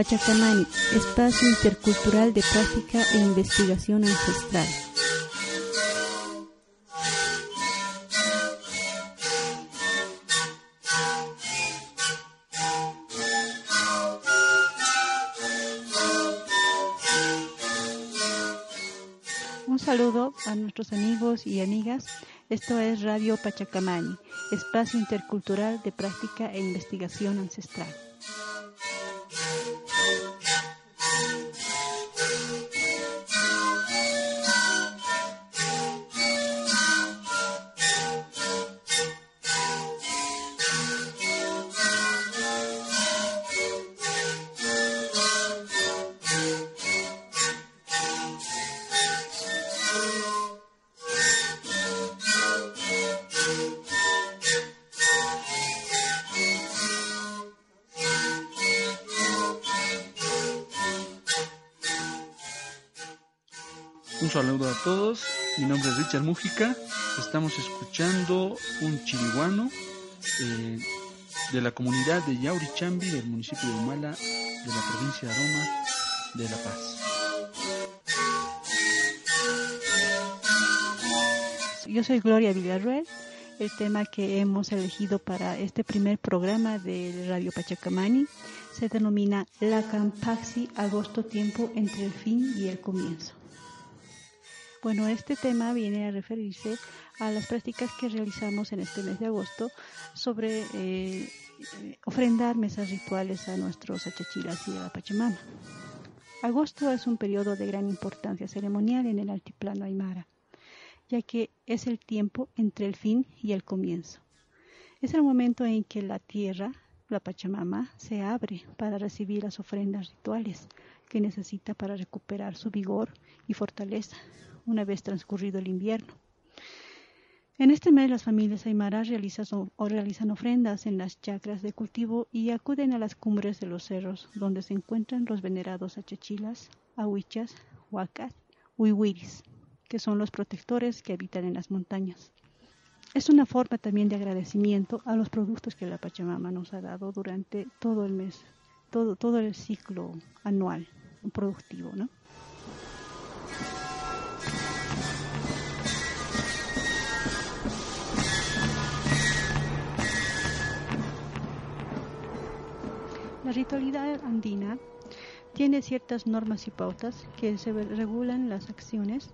Pachacamani, espacio intercultural de práctica e investigación ancestral. Un saludo a nuestros amigos y amigas. Esto es Radio Pachacamani, espacio intercultural de práctica e investigación ancestral. Mi nombre es Richard Mújica, estamos escuchando un chiriguano eh, de la comunidad de Yaurichambi del municipio de Humala de la provincia de Aroma de La Paz. Yo soy Gloria Villarruel. El tema que hemos elegido para este primer programa de Radio Pachacamani se denomina La Campaxi, agosto tiempo entre el fin y el comienzo. Bueno, este tema viene a referirse a las prácticas que realizamos en este mes de agosto sobre eh, ofrendar mesas rituales a nuestros achachilas y a la Pachamama. Agosto es un periodo de gran importancia ceremonial en el altiplano aymara, ya que es el tiempo entre el fin y el comienzo. Es el momento en que la tierra, la Pachamama, se abre para recibir las ofrendas rituales que necesita para recuperar su vigor y fortaleza una vez transcurrido el invierno. En este mes las familias aymaras realizan, o realizan ofrendas en las chacras de cultivo y acuden a las cumbres de los cerros donde se encuentran los venerados achachilas, ahuichas, huacas, huihuiris, que son los protectores que habitan en las montañas. Es una forma también de agradecimiento a los productos que la Pachamama nos ha dado durante todo el mes, todo, todo el ciclo anual productivo, ¿no? La ritualidad andina tiene ciertas normas y pautas que se regulan las acciones,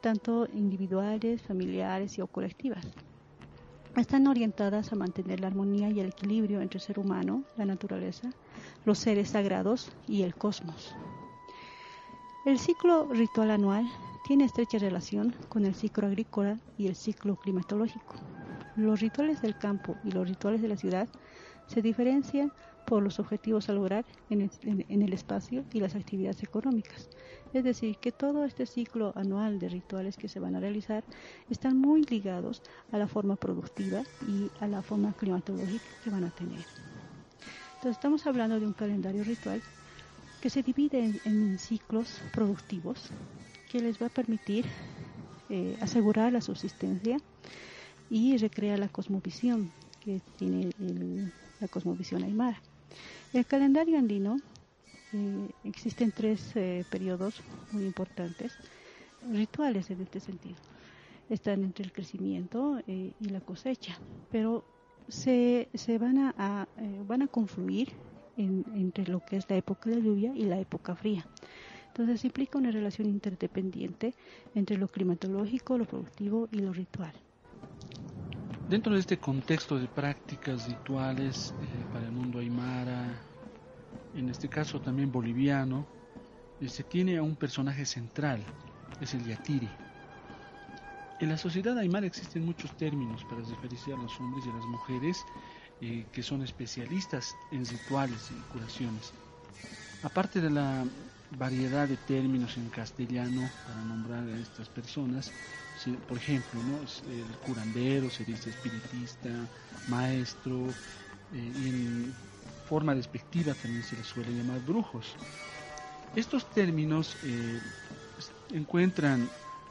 tanto individuales, familiares y o colectivas. Están orientadas a mantener la armonía y el equilibrio entre el ser humano, la naturaleza, los seres sagrados y el cosmos. El ciclo ritual anual tiene estrecha relación con el ciclo agrícola y el ciclo climatológico. Los rituales del campo y los rituales de la ciudad se diferencian por los objetivos a lograr en el, espacio y las actividades económicas. Es decir, que todo este ciclo anual de rituales que se van a realizar están muy ligados a la forma productiva y a la forma climatológica que van a tener. Entonces estamos hablando de un calendario ritual que se divide en, ciclos productivos que les va a permitir eh, asegurar la subsistencia y recrear la cosmovisión que tiene la cosmovisión aymara. El calendario andino eh, existen tres eh, periodos muy importantes, rituales en este sentido. Están entre el crecimiento eh, y la cosecha, pero se, se van, a, a van a confluir en, entre lo que es la época de lluvia y la época fría. Entonces implica una relación interdependiente entre lo climatológico, lo productivo y lo ritual. Dentro de este contexto de prácticas rituales eh, para el mundo aymara, en este caso también boliviano, se tiene a un personaje central, es el Yatiri. En la sociedad aymara existen muchos términos para diferenciar a los hombres y a las mujeres eh, que son especialistas en rituales y curaciones. Aparte de la variedad de términos en castellano para nombrar a estas personas, por ejemplo, el curandero se dice espiritista, maestro, eh, y en forma despectiva también se les suele llamar brujos. Estos términos eh, encuentran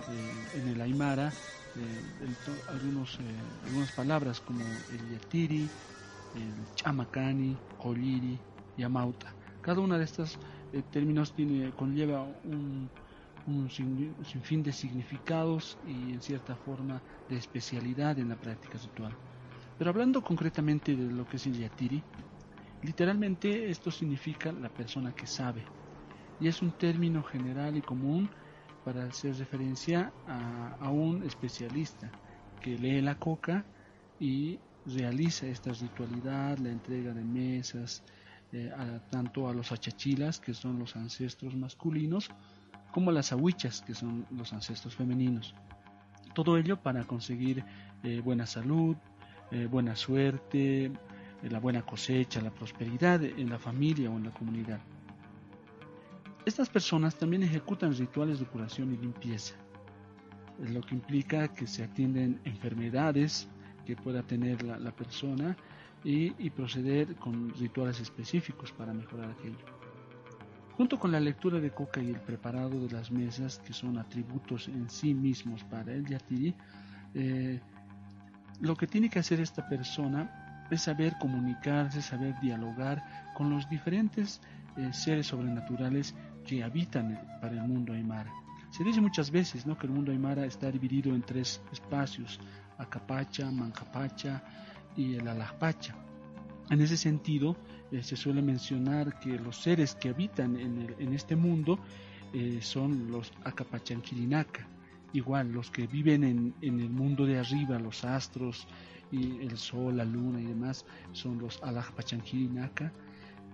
eh, en el Aymara algunos, algunas palabras como el Yatiri, el Chamacani, Colliri, Yamauta. Cada una de estas términos tiene, conlleva un, un sinfín de significados y en cierta forma de especialidad en la práctica ritual. Pero hablando concretamente de lo que es el yatiri, literalmente esto significa la persona que sabe y es un término general y común para hacer referencia a, un especialista que lee la coca y realiza esta ritualidad, la entrega de mesas, eh, tanto a los achachilas, que son los ancestros masculinos, como las ahuichas, que son los ancestros femeninos. Todo ello para conseguir eh, buena salud, eh, buena suerte, eh, la buena cosecha, la prosperidad en la familia o en la comunidad. Estas personas también ejecutan rituales de curación y limpieza, lo que implica que se atienden enfermedades que pueda tener la, persona y, y proceder con rituales específicos para mejorar aquello. Junto con la lectura de coca y el preparado de las mesas, que son atributos en sí mismos para el yatiri, eh, lo que tiene que hacer esta persona es saber comunicarse, saber dialogar con los diferentes eh, seres sobrenaturales que habitan para el mundo aymara. Se dice muchas veces ¿no? que el mundo aymara está dividido en tres espacios, Acapacha, Mancapacha y el Alajpacha. En ese sentido, eh, se suele mencionar que los seres que habitan en, este mundo eh, son los Acapachanquirinaka. Igual, los que viven en, el mundo de arriba, los astros, y el sol, la luna y demás, son los Alajpachanquirinaka.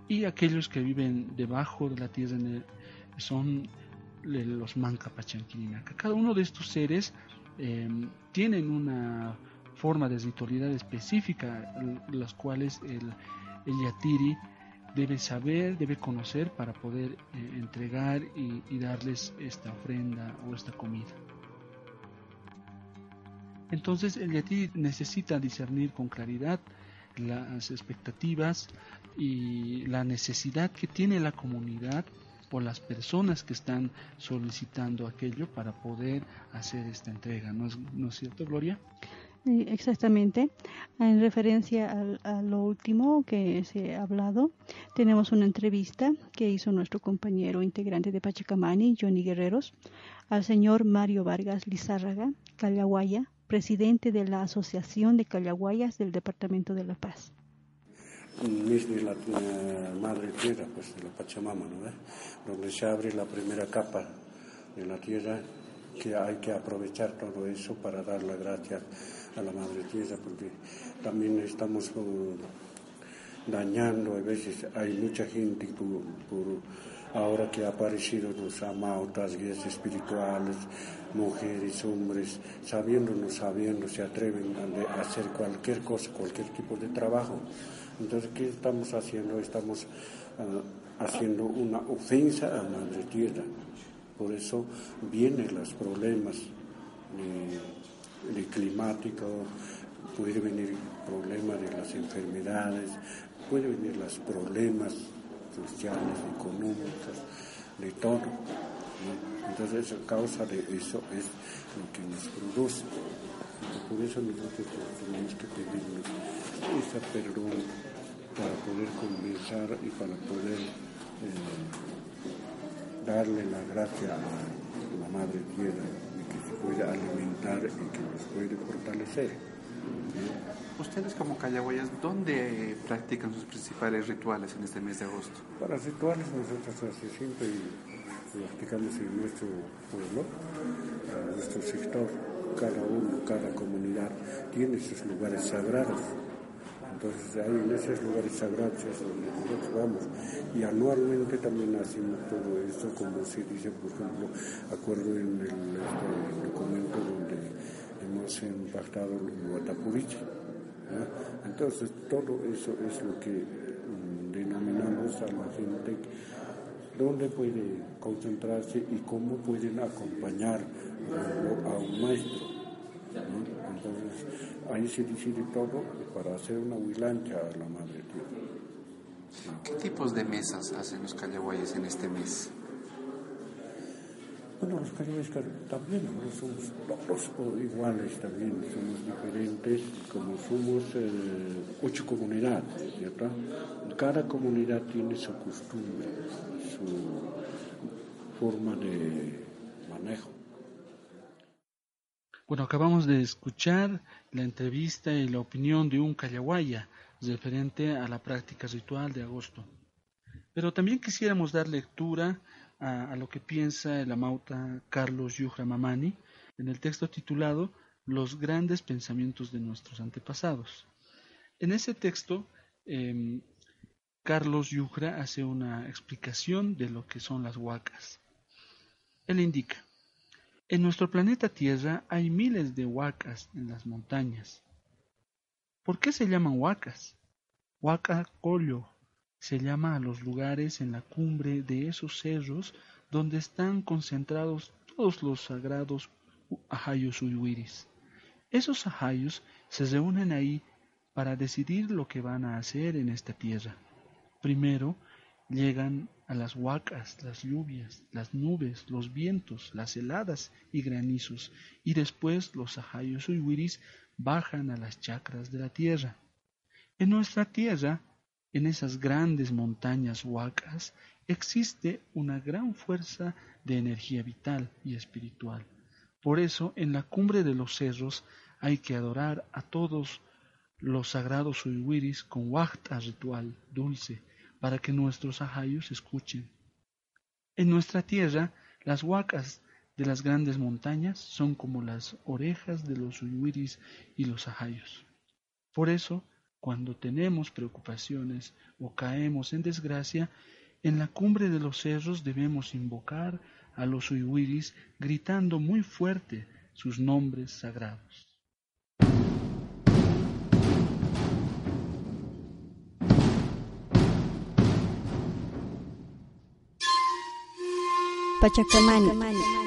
Y aquellos que viven debajo de la tierra son los Mancapachanquirinaka. Cada uno de estos seres eh, tienen una forma de ritualidad específica, las cuales el, el yatiri debe saber, debe conocer para poder eh, entregar y, darles esta ofrenda o esta comida. Entonces el yatiri necesita discernir con claridad las expectativas y la necesidad que tiene la comunidad o las personas que están solicitando aquello para poder hacer esta entrega. ¿No es, ¿no es cierto, Gloria? Exactamente. En referencia a, lo último que se ha hablado, tenemos una entrevista que hizo nuestro compañero integrante de Pachacamani, Johnny Guerreros, al señor Mario Vargas Lizárraga, Callahuaya, presidente de la Asociación de Callahuayas del Departamento de La Paz. de la madre tierra, pues de la Pachamama, ¿no? donde se abre la primera capa de la tierra, que hay que aprovechar todo eso para dar la gracia a la madre tierra porque también estamos dañando, a veces hay mucha gente por, ahora que ha aparecido los amautas, guías espirituales, mujeres, hombres, sabiendo no sabiendo, se atreven a, hacer cualquier cosa, cualquier tipo de trabajo. Entonces, ¿qué estamos haciendo? Estamos ah, haciendo una ofensa a la Madre Tierra. Por eso vienen los problemas de climático, puede venir el problema de las enfermedades, puede venir los problemas sociales, económicos, de todo. Entonces, a causa de eso es lo que nos produce. por eso nosotros tenemos que pedirnos ese perdón para poder conversar y para poder eh, darle la gracia a la Madre Tierra puede alimentar y que nos puede fortalecer. Ustedes como callahuayas, ¿dónde practican sus principales rituales en este mes de agosto? Para rituales nosotros así siempre practicamos en nuestro pueblo, en nuestro sector, cada uno, cada comunidad tiene sus lugares sagrados Entonces en esos lugares sagrados donde nosotros vamos. Y anualmente también hacemos todo esto, como se dice, por ejemplo, acuerdo en el, este, documento donde hemos impactado el Guatapurichi. Entonces todo eso es lo que mm, denominamos a la gente dónde puede concentrarse y cómo pueden acompañar a un maestro. Entonces, ahí se decide todo para hacer una huilancha a la Madre Tierra. ¿Qué tipos de mesas hacen los callahuayes en este mes? Bueno, los callahuayes también no somos todos iguales, también somos diferentes, como somos eh, ocho comunidades, ¿cierto? Cada comunidad tiene su costumbre, su forma de manejo. Bueno, acabamos de escuchar la entrevista y la opinión de un Callahuaya referente a la práctica ritual de agosto. Pero también quisiéramos dar lectura a, lo que piensa el amauta Carlos Yuhra Mamani en el texto titulado Los grandes pensamientos de nuestros antepasados. En ese texto, em, Carlos Yuhra hace una explicación de lo que son las huacas. Él indica, en nuestro planeta Tierra hay miles de huacas en las montañas. ¿Por qué se llaman huacas? Huaca Collo se llama a los lugares en la cumbre de esos cerros donde están concentrados todos los sagrados ajayos uyuiris. Esos ajayos se reúnen ahí para decidir lo que van a hacer en esta tierra. Primero, llegan a las huacas, las lluvias, las nubes, los vientos, las heladas y granizos, y después los ajayos uyuiris bajan a las chacras de la tierra. En nuestra tierra, en esas grandes montañas huacas, existe una gran fuerza de energía vital y espiritual. Por eso, en la cumbre de los cerros hay que adorar a todos los sagrados uyuiris con huacta ritual dulce, para que nuestros ajayos escuchen. En nuestra tierra, las huacas de las grandes montañas son como las orejas de los uyuiris y los ajayos. Por eso, cuando tenemos preocupaciones o caemos en desgracia, en la cumbre de los cerros debemos invocar a los uyuiris gritando muy fuerte sus nombres sagrados. Pachacamani.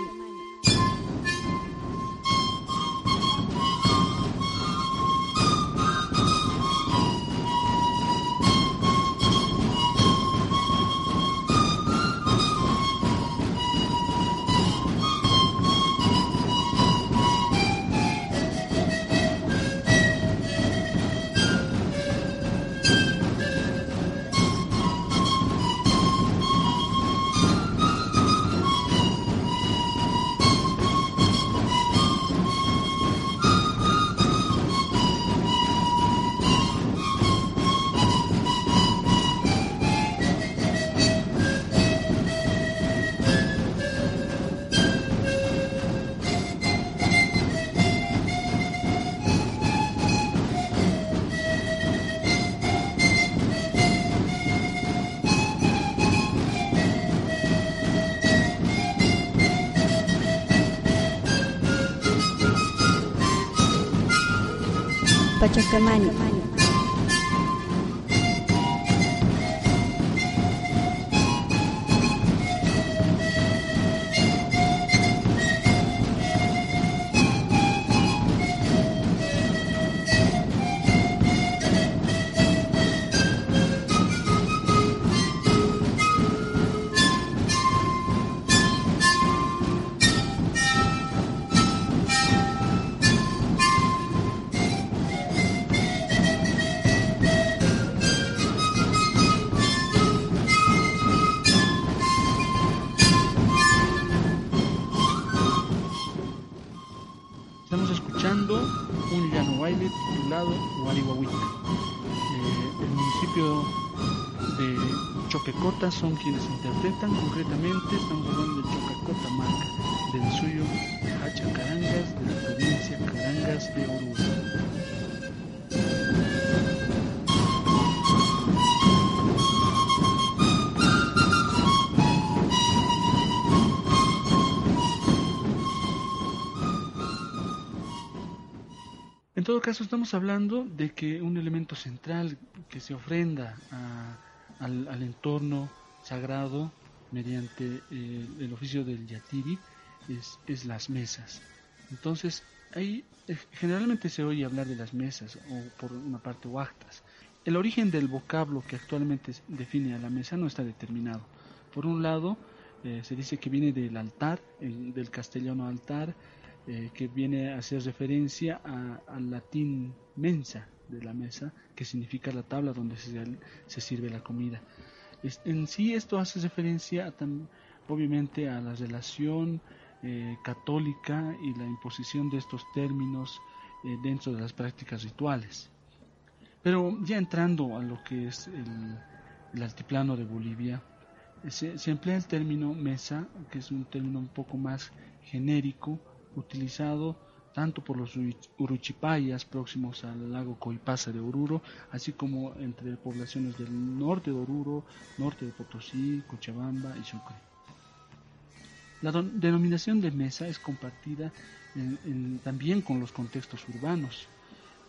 Chacamani. Chocacota son quienes interpretan, concretamente están hablando de Chocacota Maca, del suyo Hachacarangas de la provincia Carangas de Oruro. En todo caso, estamos hablando de que un elemento central que se ofrenda a al, entorno sagrado mediante eh, el oficio del yatiri es, es, las mesas. Entonces, ahí eh, generalmente se oye hablar de las mesas o por una parte huactas. El origen del vocablo que actualmente define a la mesa no está determinado. Por un lado, eh, se dice que viene del altar, del castellano altar, que viene a hacer referencia al latín mensa de la mesa, que significa la tabla donde se, sirve la comida. en sí esto hace referencia obviamente a la relación eh, católica y la imposición de estos términos eh, dentro de las prácticas rituales. Pero ya entrando a lo que es el, altiplano de Bolivia, se, se, emplea el término mesa, que es un término un poco más genérico, utilizado tanto por los uruchipayas próximos al lago Coipasa de Oruro, así como entre poblaciones del norte de Oruro, norte de Potosí, Cochabamba y Sucre. La denominación de mesa es compartida también con los contextos urbanos,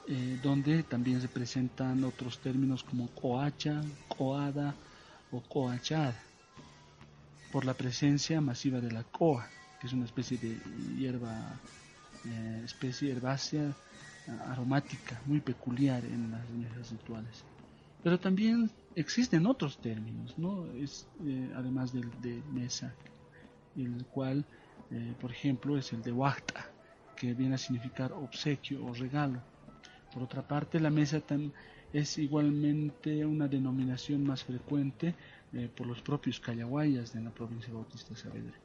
eh, donde también se presentan otros términos como coacha, coada o coachada, por la presencia masiva de la coa que es una especie de hierba, eh, especie herbácea aromática muy peculiar en las mesas rituales. Pero también existen otros términos, ¿no? Es, eh, además del de mesa, el cual, eh, por ejemplo, es el de wachta, que viene a significar obsequio o regalo. Por otra parte, la mesa es igualmente una denominación más frecuente por los propios callahuayas de la provincia de Bautista Saavedra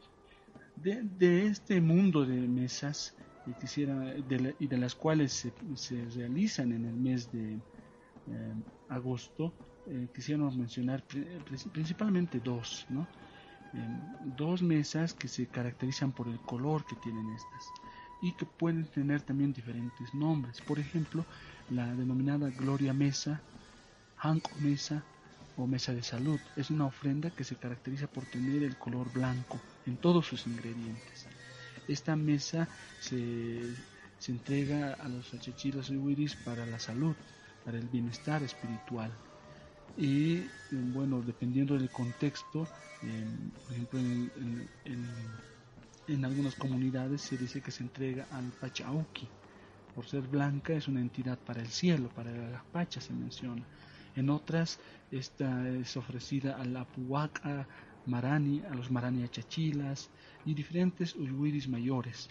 de, este mundo de mesas y, quisiera, y de las cuales se, realizan en el mes de eh, agosto, eh, quisiéramos mencionar principalmente dos, ¿no? dos mesas que se caracterizan por el color que tienen estas y que pueden tener también diferentes nombres. Por ejemplo, la denominada Gloria Mesa, Hanko Mesa o Mesa de Salud es una ofrenda que se caracteriza por tener el color blanco en todos sus ingredientes. Esta mesa se, se entrega a los achachiras y wiris para la salud, para el bienestar espiritual. Y bueno, dependiendo del contexto, por ejemplo, en, en, algunas comunidades se dice que se entrega al Pachauki. Por ser blanca es una entidad para el cielo, para las pachas se menciona. En otras, esta es ofrecida a la Puaca, marani, a los marani achachilas y diferentes uyuiris mayores.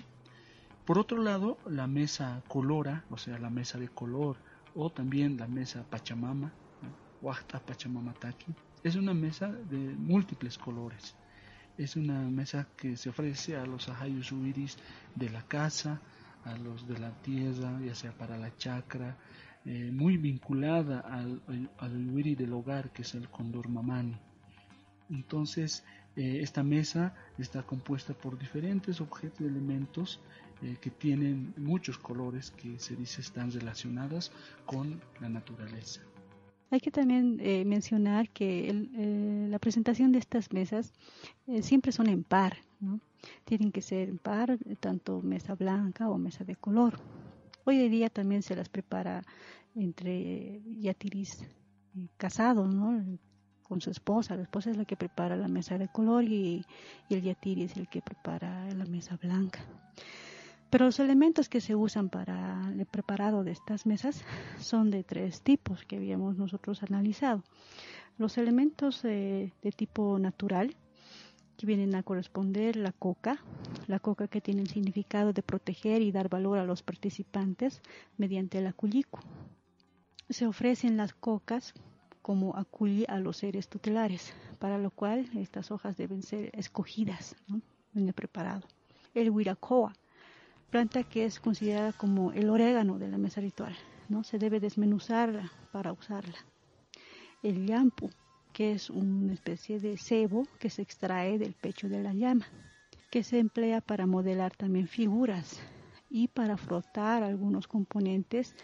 Por otro lado, la mesa colora, o sea, la mesa de color, o también la mesa pachamama, Wachta Pachamama Taki, es una mesa de múltiples colores. Es una mesa que se ofrece a los ahayus uiris de la casa, a los de la tierra, ya sea para la chacra, eh, muy vinculada al, al, del hogar, que es el condor mamani. Entonces, eh, esta mesa está compuesta por diferentes objetos y elementos eh, que tienen muchos colores que se dice están relacionados con la naturaleza. Hay que también eh, mencionar que la presentación de estas mesas siempre son en par. Tienen que ser en par, tanto mesa blanca o mesa de color. Hoy en día también se las prepara entre yatiris casados, ¿no? Con su esposa. La esposa es la que prepara la mesa de color y, el yatiri es el que prepara la mesa blanca. Pero los elementos que se usan para el preparado de estas mesas son de tres tipos que habíamos nosotros analizado. Los elementos de tipo natural, que vienen a corresponder la coca, la coca que tiene el significado de proteger y dar valor a los participantes mediante el aculico. Se ofrecen las cocas como acuye a los seres tutelares, para lo cual estas hojas deben ser escogidas en el preparado. El huiracoa, planta que es considerada como el orégano de la mesa ritual, ¿no? se debe desmenuzarla para usarla. El yampu, que es una especie de cebo que se extrae del pecho de la llama, que se emplea para modelar también figuras y para frotar algunos componentes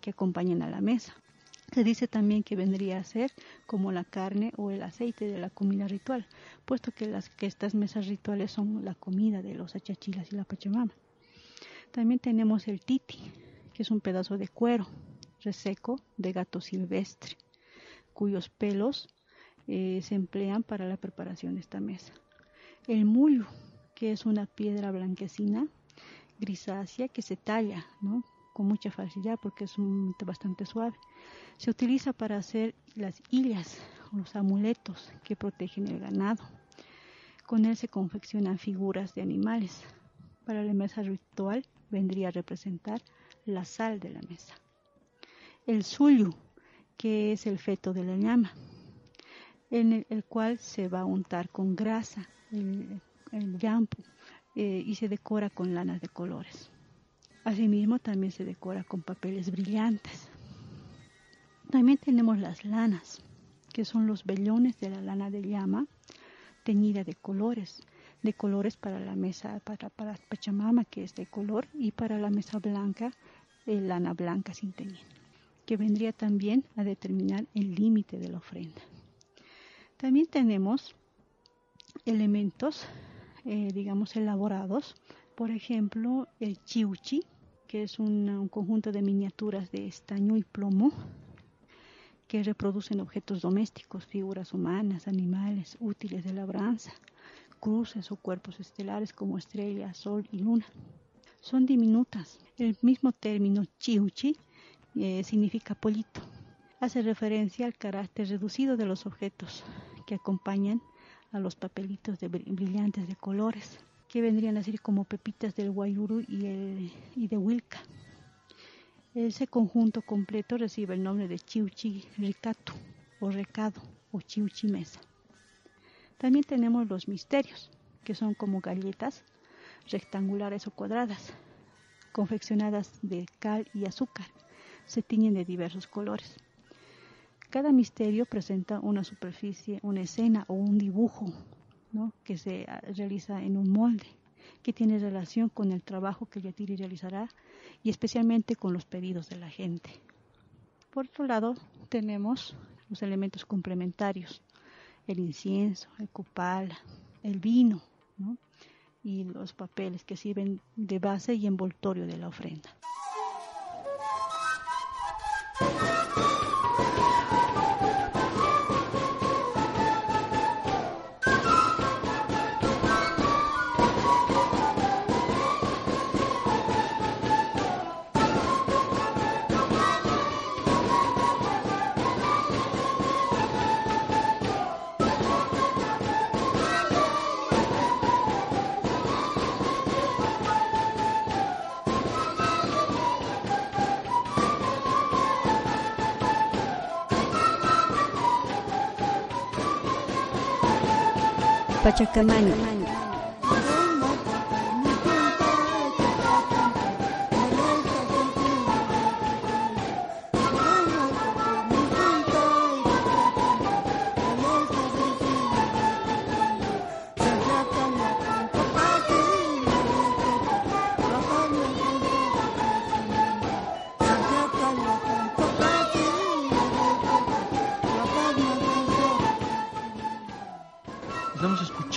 que acompañan a la mesa. Se dice también que vendría a ser como la carne o el aceite de la comida ritual, puesto que, las, que estas mesas rituales son la comida de los achachilas y la pachamama. También tenemos el titi, que es un pedazo de cuero reseco de gato silvestre, cuyos pelos eh, se emplean para la preparación de esta mesa. El mullo, que es una piedra blanquecina grisácea que se talla ¿no? Con mucha facilidad porque es un, bastante suave. Se utiliza para hacer las hillas, los amuletos que protegen el ganado. Con él se confeccionan figuras de animales. Para la mesa ritual vendría a representar la sal de la mesa. El suyu, que es el feto de la llama, en el, cual se va a untar con grasa el, el eh, y se decora con lanas de colores. Asimismo, también se decora con papeles brillantes. También tenemos las lanas, que son los vellones de la lana de llama teñida de colores, de colores para la mesa, para, para Pachamama, que es de color, y para la mesa blanca, eh, lana blanca sin teñir, que vendría también a determinar el límite de la ofrenda. También tenemos elementos eh, digamos, elaborados. Por ejemplo, el chiuchi, que es un, conjunto de miniaturas de estaño y plomo que reproducen objetos domésticos, figuras humanas, animales, útiles de labranza, cruces o cuerpos estelares como estrellas, sol y luna. Son diminutas. El mismo término chiuchi eh, significa pollito. Hace referencia al carácter reducido de los objetos que acompañan a los papelitos de brillantes de colores, que vendrían a ser como pepitas del guayuru y, el, y de Wilca. Ese conjunto completo recibe el nombre de chiuchi ricatu o recado o chiuchi mesa. También tenemos los misterios, que son como galletas rectangulares o cuadradas, confeccionadas de cal y azúcar. Se tiñen de diversos colores. Cada misterio presenta una superficie, una escena o un dibujo que se ah, realiza en un molde, que tiene relación con el trabajo que yatiri realizará y especialmente con los pedidos de la gente. Por otro lado, tenemos los elementos complementarios, el incienso, el copal, el vino y los papeles que sirven de base y envoltorio de la ofrenda. Chacamani.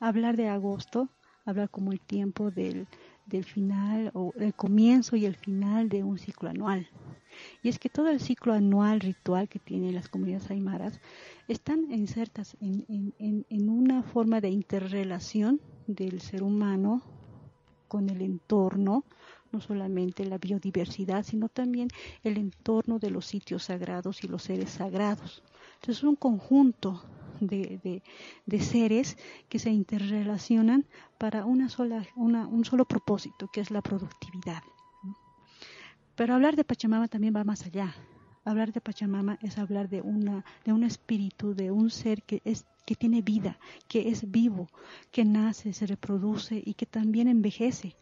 Hablar de agosto, hablar como el tiempo del, del final o el comienzo y el final de un ciclo anual. Y es que todo el ciclo anual ritual que tienen las comunidades aymaras están insertas en, en, en una forma de interrelación del ser humano con el entorno, no solamente la biodiversidad, sino también el entorno de los sitios sagrados y los seres sagrados. Entonces es un conjunto de, de, seres que se interrelacionan para una sola, una, un solo propósito, que es la productividad. Pero hablar de Pachamama también va más allá. Hablar de Pachamama es hablar de, una, de un espíritu, de un ser que, es, que tiene vida, que es vivo, que nace, se reproduce y que también envejece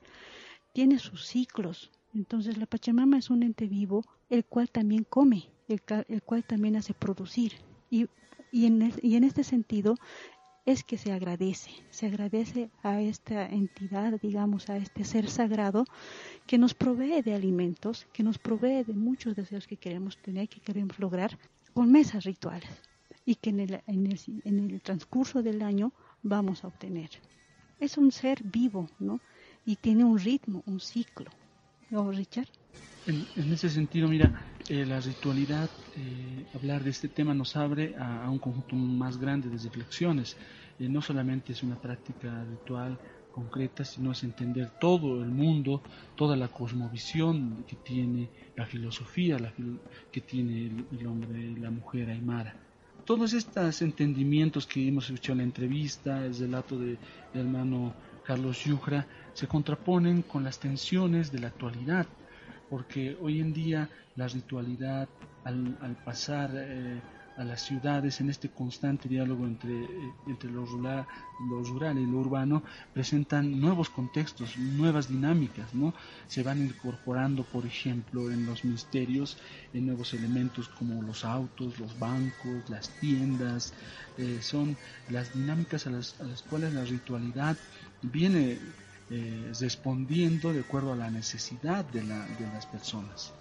tiene sus ciclos. Entonces la Pachamama es un ente vivo, el cual también come, el, cual también hace producir. Y, y, en, y en este sentido es que se agradece, se agradece a esta entidad, digamos, a este ser sagrado que nos provee de alimentos, que nos provee de muchos deseos que queremos tener, que queremos lograr con mesas rituales y que en el, en el, en el transcurso del año vamos a obtener. Es un ser vivo, ¿no? Y tiene un ritmo, un ciclo. ¿No, Richard? En, ese sentido, mira, eh, la ritualidad, eh, hablar de este tema nos abre a, un conjunto más grande de reflexiones. Eh, no solamente es una práctica ritual concreta, sino es entender todo el mundo, toda la cosmovisión que tiene la filosofía la que tiene el, hombre y la mujer aymara. Todos estos entendimientos que hemos escuchado en la entrevista, el relato del hermano Carlos Yucra, se contraponen con las tensiones de la actualidad porque hoy en día la ritualidad al, pasar eh, a las ciudades en este constante diálogo entre, eh, entre lo, rural, lo rural y lo urbano presentan nuevos contextos, nuevas dinámicas, ¿no? Se van incorporando, por ejemplo, en los misterios, en nuevos elementos como los autos, los bancos, las tiendas, eh, son las dinámicas a las, a las cuales la ritualidad viene eh, respondiendo de acuerdo a la necesidad de, la, de las personas.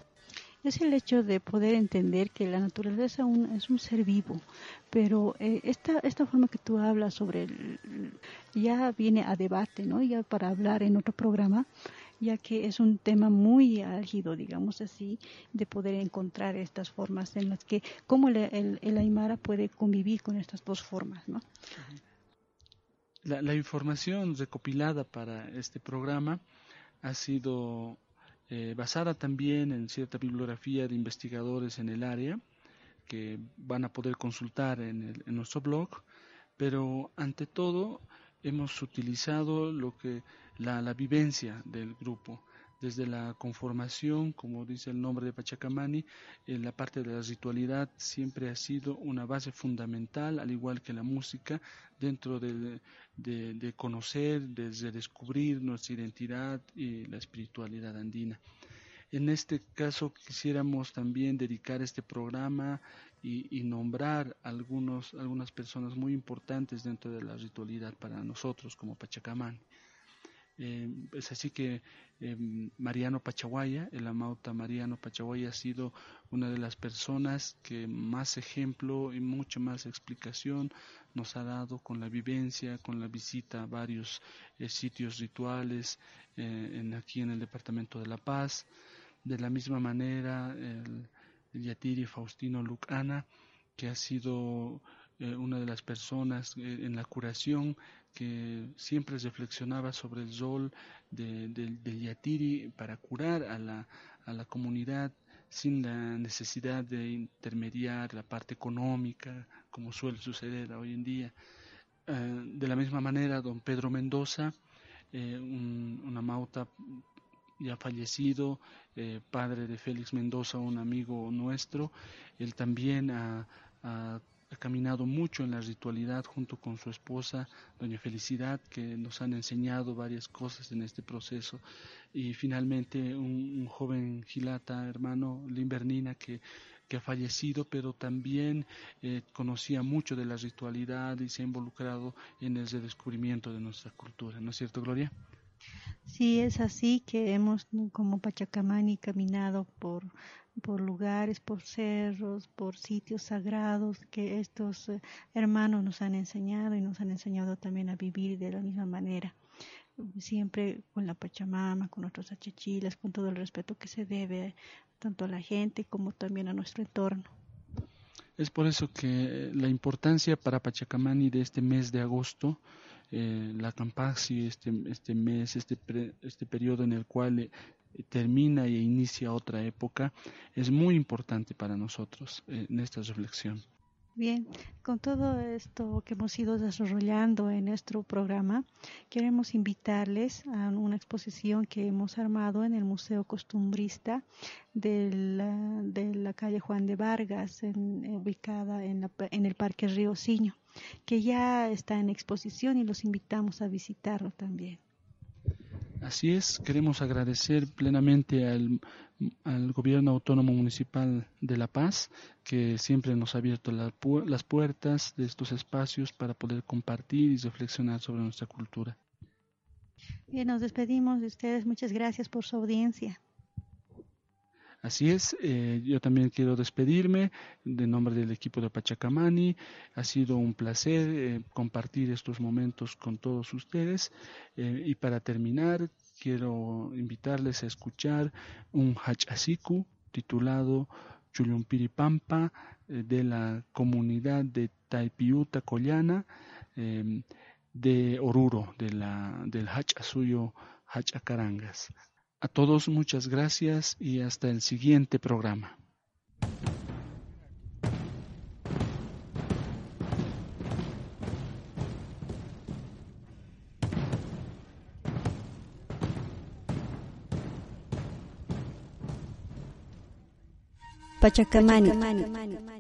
Es el hecho de poder entender que la naturaleza es un ser vivo, pero eh, esta, esta forma que tú hablas sobre, ya viene a debate, ¿no? Ya para hablar en otro programa, ya que es un tema muy álgido, digamos así, de poder encontrar estas formas en las que, cómo el, el, Aymara puede convivir con estas dos formas, ¿no? La, información recopilada para este programa ha sido eh, basada también en cierta bibliografía de investigadores en el área que van a poder consultar en, en nuestro blog, pero ante todo hemos utilizado lo que la, la vivencia del grupo desde la conformación, como dice el nombre de Pachacamani, en la parte de la ritualidad siempre ha sido una base fundamental, al igual que la música, dentro de, conocer, de descubrir nuestra identidad y la espiritualidad andina. En este caso quisiéramos también dedicar este programa y, nombrar algunos, algunas personas muy importantes dentro de la ritualidad para nosotros como Pachacamani. Eh, es así que eh, Mariano Pachaguaya, el amauta Mariano Pachaguaya ha sido una de las personas que más ejemplo y mucha más explicación nos ha dado con la vivencia, con la visita a varios eh, sitios rituales en, aquí en el Departamento de La Paz. De la misma manera, el, el Yatiri Faustino Lucana, que ha sido una de las personas en la curación que siempre reflexionaba sobre el rol de, del Yatiri para curar a la, a la comunidad sin la necesidad de intermediar la parte económica, como suele suceder hoy en día. Eh, de la misma manera, don Pedro Mendoza, eh, un, una mauta ya fallecido, eh, padre de Félix Mendoza, un amigo nuestro, él también ha, ha ha caminado mucho en la ritualidad junto con su esposa, doña Felicidad, que nos han enseñado varias cosas en este proceso. Y finalmente un, joven gilata, hermano Limbernina, que, que ha fallecido, pero también eh, conocía mucho de la ritualidad y se ha involucrado en el redescubrimiento de nuestra cultura. ¿No es cierto, Gloria? Sí, es así que hemos como Pachacamani caminado por por lugares, por cerros, por sitios sagrados que estos eh, hermanos nos han enseñado y nos han enseñado también a vivir de la misma manera, siempre con la Pachamama, con nuestros achachilas, con todo el respeto que se debe tanto a la gente como también a nuestro entorno. Es por eso que la importancia para Pachacamani de este mes de agosto eh, la Campasi, este, este mes, este, este periodo en el cual eh, termina e inicia otra época, es muy importante para nosotros eh, en esta reflexión. Bien, con todo esto que hemos ido desarrollando en nuestro programa, queremos invitarles a una exposición que hemos armado en el Museo Costumbrista de la, la calle Juan de Vargas, ubicada en, en el Parque Río Ciño, que ya está en exposición y los invitamos a visitarlo también. Así es, queremos agradecer plenamente al, al, Gobierno Autónomo Municipal de La Paz, que siempre nos ha abierto las puertas de estos espacios para poder compartir y reflexionar sobre nuestra cultura. Bien, nos despedimos de ustedes. Muchas gracias por su audiencia. Así es, eh, yo también quiero despedirme de nombre del equipo de Pachacamani. Ha sido un placer eh, compartir estos momentos con todos ustedes. Eh, y para terminar, quiero invitarles a escuchar un hachasiku titulado Chulumpiripampa de la comunidad de Taipiuta Collana de Oruro, de la, del Hachasuyo Hachacarangas. A todos muchas gracias y hasta el siguiente programa. Pachacamani.